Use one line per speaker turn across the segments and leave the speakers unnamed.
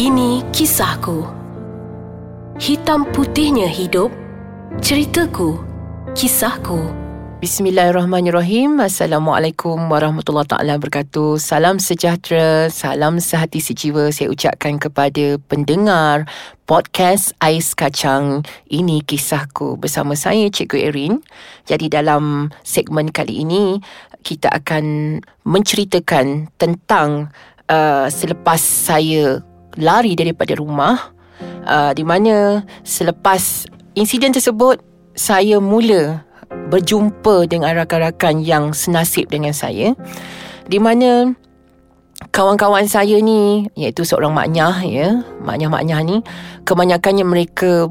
Ini kisahku. Hitam putihnya hidup. Ceritaku. Kisahku.
Bismillahirrahmanirrahim. Assalamualaikum warahmatullahi taala wabarakatuh. Salam sejahtera, salam sehati sejiwa saya ucapkan kepada pendengar podcast Ais Kacang. Ini kisahku bersama saya Cikgu Erin. Jadi dalam segmen kali ini kita akan menceritakan tentang uh, selepas saya lari daripada rumah uh, di mana selepas insiden tersebut saya mula berjumpa dengan rakan-rakan yang senasib dengan saya di mana kawan-kawan saya ni iaitu seorang maknyah ya maknyah-maknyah ni kebanyakannya mereka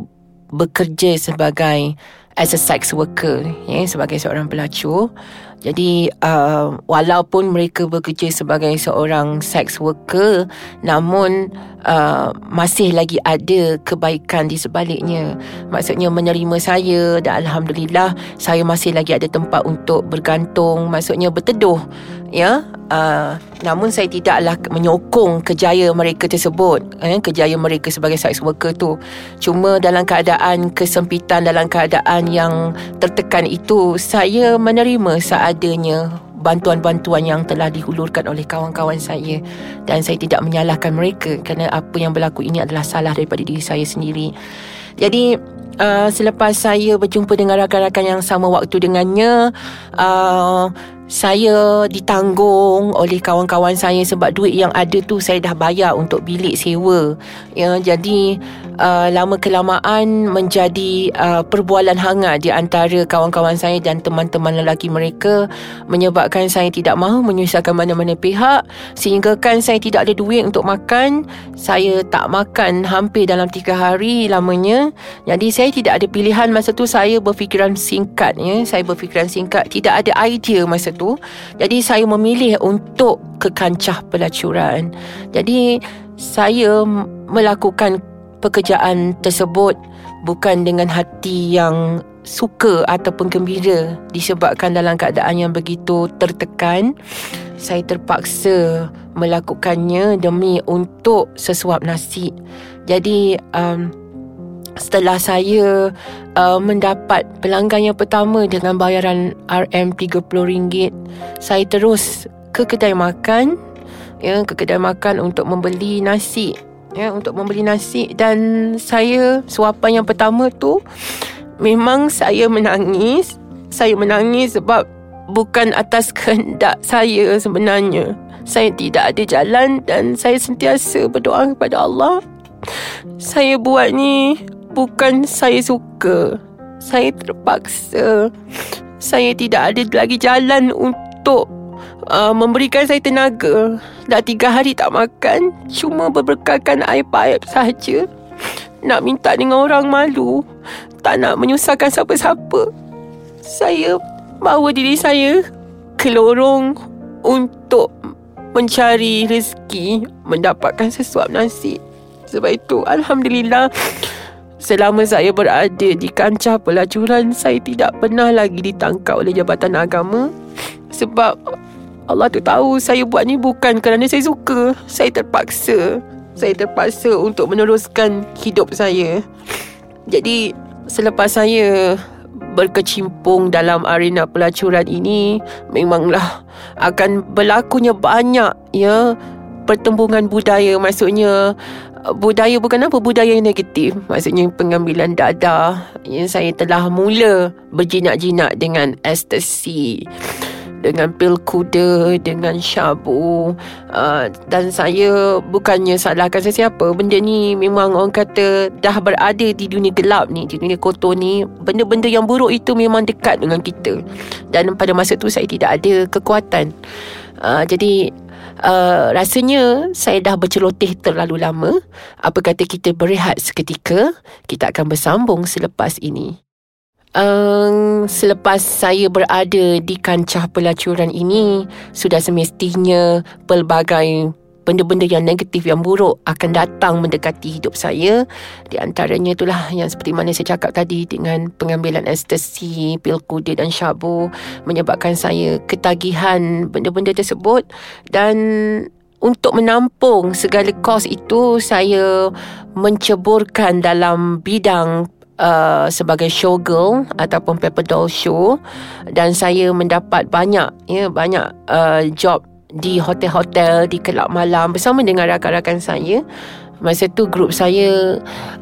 bekerja sebagai as a sex worker ya sebagai seorang pelacur jadi uh, walaupun mereka bekerja sebagai seorang sex worker namun uh, masih lagi ada kebaikan di sebaliknya. Maksudnya menerima saya dan alhamdulillah saya masih lagi ada tempat untuk bergantung, maksudnya berteduh. Ya. Uh, namun saya tidaklah menyokong kejayaan mereka tersebut, eh, kejayaan mereka sebagai sex worker tu. Cuma dalam keadaan kesempitan dalam keadaan yang tertekan itu saya menerima saat adanya bantuan-bantuan yang telah dihulurkan oleh kawan-kawan saya dan saya tidak menyalahkan mereka kerana apa yang berlaku ini adalah salah daripada diri saya sendiri. Jadi uh, selepas saya berjumpa dengan rakan-rakan yang sama waktu dengannya uh, saya ditanggung oleh kawan-kawan saya sebab duit yang ada tu saya dah bayar untuk bilik sewa. Ya, jadi uh, lama kelamaan menjadi uh, perbualan hangat di antara kawan-kawan saya dan teman-teman lelaki mereka menyebabkan saya tidak mahu menyusahkan mana-mana pihak sehingga kan saya tidak ada duit untuk makan. Saya tak makan hampir dalam tiga hari lamanya. Jadi saya tidak ada pilihan masa tu saya berfikiran singkat ya. Saya berfikiran singkat, tidak ada idea masa tu. Jadi saya memilih untuk ke kancah pelacuran. Jadi saya melakukan pekerjaan tersebut bukan dengan hati yang suka ataupun gembira disebabkan dalam keadaan yang begitu tertekan saya terpaksa melakukannya demi untuk sesuap nasi. Jadi um, setelah saya uh, mendapat pelanggan yang pertama dengan bayaran RM30, saya terus ke kedai makan, ya, ke kedai makan untuk membeli nasi, ya, untuk membeli nasi dan saya suapan yang pertama tu memang saya menangis. Saya menangis sebab bukan atas kehendak saya sebenarnya. Saya tidak ada jalan dan saya sentiasa berdoa kepada Allah. Saya buat ni bukan saya suka. Saya terpaksa. Saya tidak ada lagi jalan untuk uh, memberikan saya tenaga. Dah tiga hari tak makan. Cuma berbekalkan air paip sahaja. Nak minta dengan orang malu. Tak nak menyusahkan siapa-siapa. Saya bawa diri saya ke lorong untuk mencari rezeki, mendapatkan sesuap nasi. Sebab itu, Alhamdulillah, Selama saya berada di kancah pelacuran, saya tidak pernah lagi ditangkap oleh Jabatan Agama sebab Allah tu tahu saya buat ni bukan kerana saya suka. Saya terpaksa. Saya terpaksa untuk meneruskan hidup saya. Jadi, selepas saya berkecimpung dalam arena pelacuran ini, memanglah akan berlakunya banyak ya pertembungan budaya maksudnya budaya bukan apa budaya yang negatif. Maksudnya pengambilan dada yang saya telah mula berjinak-jinak dengan ecstasy dengan pil kuda dengan syabu uh, dan saya bukannya salahkan sesiapa. Benda ni memang orang kata dah berada di dunia gelap ni di dunia kotor ni. Benda-benda yang buruk itu memang dekat dengan kita. Dan pada masa tu saya tidak ada kekuatan. Uh, jadi uh, rasanya saya dah berceloteh terlalu lama. Apa kata kita berehat seketika? Kita akan bersambung selepas ini. Um, selepas saya berada di kancah pelacuran ini, sudah semestinya pelbagai benda-benda yang negatif yang buruk akan datang mendekati hidup saya. Di antaranya itulah yang seperti mana saya cakap tadi dengan pengambilan ekstasi pil kuda dan syabu menyebabkan saya ketagihan benda-benda tersebut. Dan untuk menampung segala kos itu saya menceburkan dalam bidang Uh, sebagai showgirl ataupun paper doll show. Dan saya mendapat banyak ya banyak uh, job di hotel-hotel di kelab malam bersama dengan rakan-rakan saya. Masa tu grup saya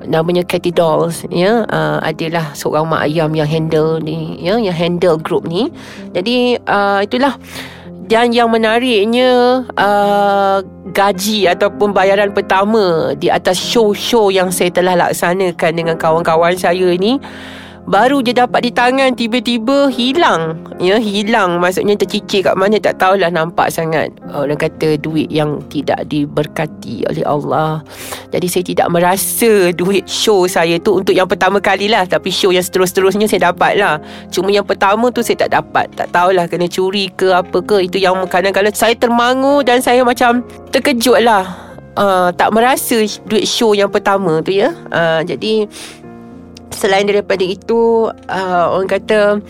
namanya Cathy Dolls ya uh, adalah seorang mak ayam yang handle ni ya yang handle grup ni. Jadi uh, itulah. Dan yang menariknya uh, gaji ataupun bayaran pertama di atas show-show yang saya telah laksanakan dengan kawan-kawan saya ni Baru je dapat di tangan Tiba-tiba hilang. Ya hilang. Maksudnya tercicir kat mana Tak tahulah nampak sangat. Orang kata duit yang Tidak diberkati oleh Allah. Jadi saya tidak merasa Duit show saya tu Untuk yang pertama kali lah Tapi show yang seterus-terusnya Saya dapat lah Cuma yang pertama tu Saya tak dapat. Tak tahulah Kena curi ke apa ke. Itu yang kadang-kadang Saya termangu Dan saya macam Terkejut lah Uh, tak merasa duit show yang pertama tu ya. Uh, Jadi selain daripada itu uh, orang kata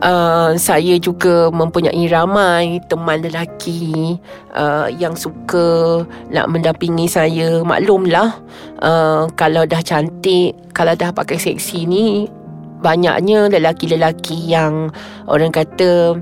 uh, saya juga mempunyai ramai teman lelaki uh, yang suka nak mendampingi saya maklumlah uh, kalau dah cantik kalau dah pakai seksi ni banyaknya lelaki-lelaki yang orang kata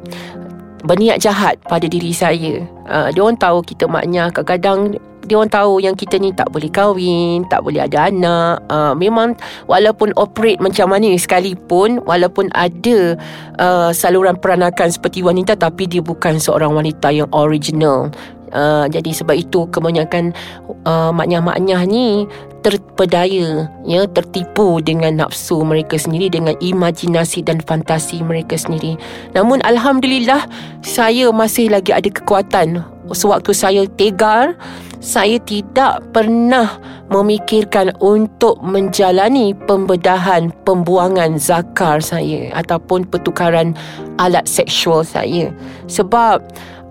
berniat jahat pada diri saya. Uh, dia orang tahu kita maknya kadang-kadang dia orang tahu yang kita ni tak boleh kahwin, tak boleh ada anak. Uh, memang walaupun operate macam mana sekalipun, walaupun ada uh, saluran peranakan seperti wanita tapi dia bukan seorang wanita yang original. Uh, jadi sebab itu kebanyakan uh, maknya-maknya ni terpedaya ya tertipu dengan nafsu mereka sendiri dengan imajinasi dan fantasi mereka sendiri namun alhamdulillah saya masih lagi ada kekuatan sewaktu saya tegar saya tidak pernah memikirkan untuk menjalani pembedahan pembuangan zakar saya ataupun pertukaran alat seksual saya. Sebab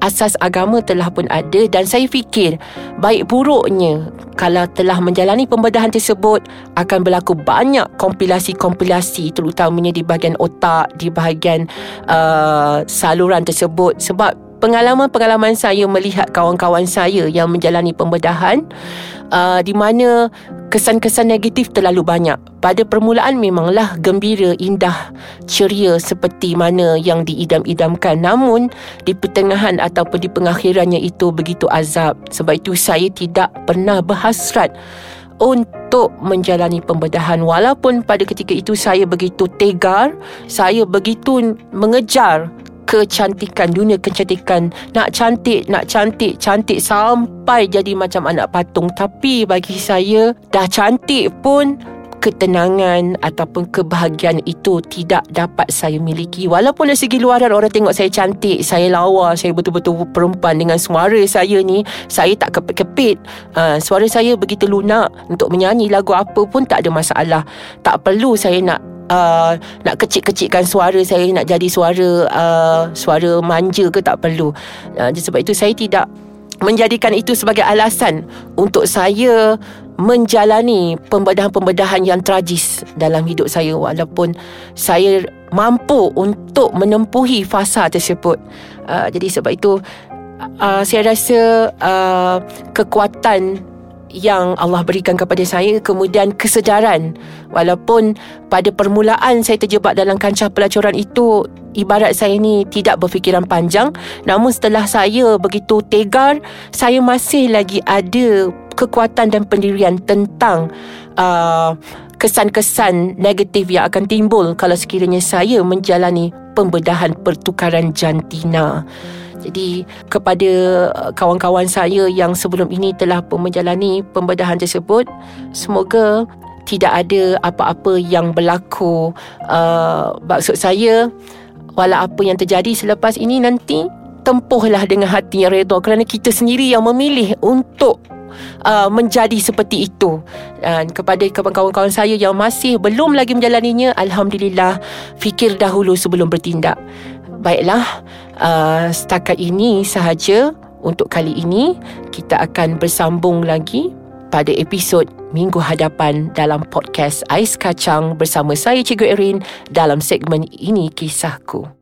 asas agama telah pun ada dan saya fikir baik buruknya kalau telah menjalani pembedahan tersebut akan berlaku banyak kompilasi-kompilasi terutamanya di bahagian otak di bahagian uh, saluran tersebut. Sebab pengalaman-pengalaman saya melihat kawan-kawan saya yang menjalani pembedahan uh, di mana kesan-kesan negatif terlalu banyak. Pada permulaan memanglah gembira, indah, ceria seperti mana yang diidam-idamkan. Namun di pertengahan ataupun di pengakhirannya itu begitu azab. Sebab itu saya tidak pernah berhasrat untuk menjalani pembedahan walaupun pada ketika itu saya begitu tegar saya begitu mengejar kecantikan dunia kecantikan. Nak cantik nak cantik cantik sampai jadi macam anak patung. Tapi bagi saya dah cantik pun ketenangan ataupun kebahagiaan itu tidak dapat saya miliki. Walaupun dari segi luaran orang tengok saya cantik saya lawa saya betul-betul perempuan dengan suara saya ni saya tak kepit-kepit. Uh, suara saya begitu lunak untuk menyanyi lagu apa pun tak ada masalah. Tak perlu saya nak uh, nak kecil-kecilkan suara saya nak jadi suara uh, suara manja ke tak perlu. Uh, sebab itu saya tidak menjadikan itu sebagai alasan untuk saya menjalani pembedahan-pembedahan yang tragis dalam hidup saya walaupun saya mampu untuk menempuhi fasa tersebut. Uh, jadi sebab itu uh, saya rasa uh, kekuatan yang Allah berikan kepada saya kemudian kesedaran walaupun pada permulaan saya terjebak dalam kancah pelacuran itu ibarat saya ni tidak berfikiran panjang namun setelah saya begitu tegar saya masih lagi ada kekuatan dan pendirian tentang uh, kesan-kesan negatif yang akan timbul kalau sekiranya saya menjalani pembedahan pertukaran jantina. Jadi kepada uh, kawan-kawan saya yang sebelum ini telah menjalani pembedahan tersebut, semoga tidak ada apa-apa yang berlaku. Uh, maksud saya, walau apa yang terjadi selepas ini nanti, tempuhlah dengan hati yang redha kerana kita sendiri yang memilih untuk uh, menjadi seperti itu dan kepada kawan-kawan saya yang masih belum lagi menjalaninya alhamdulillah fikir dahulu sebelum bertindak baiklah uh, setakat ini sahaja untuk kali ini kita akan bersambung lagi pada episod minggu hadapan dalam podcast Ais Kacang bersama saya Cikgu Erin dalam segmen ini kisahku.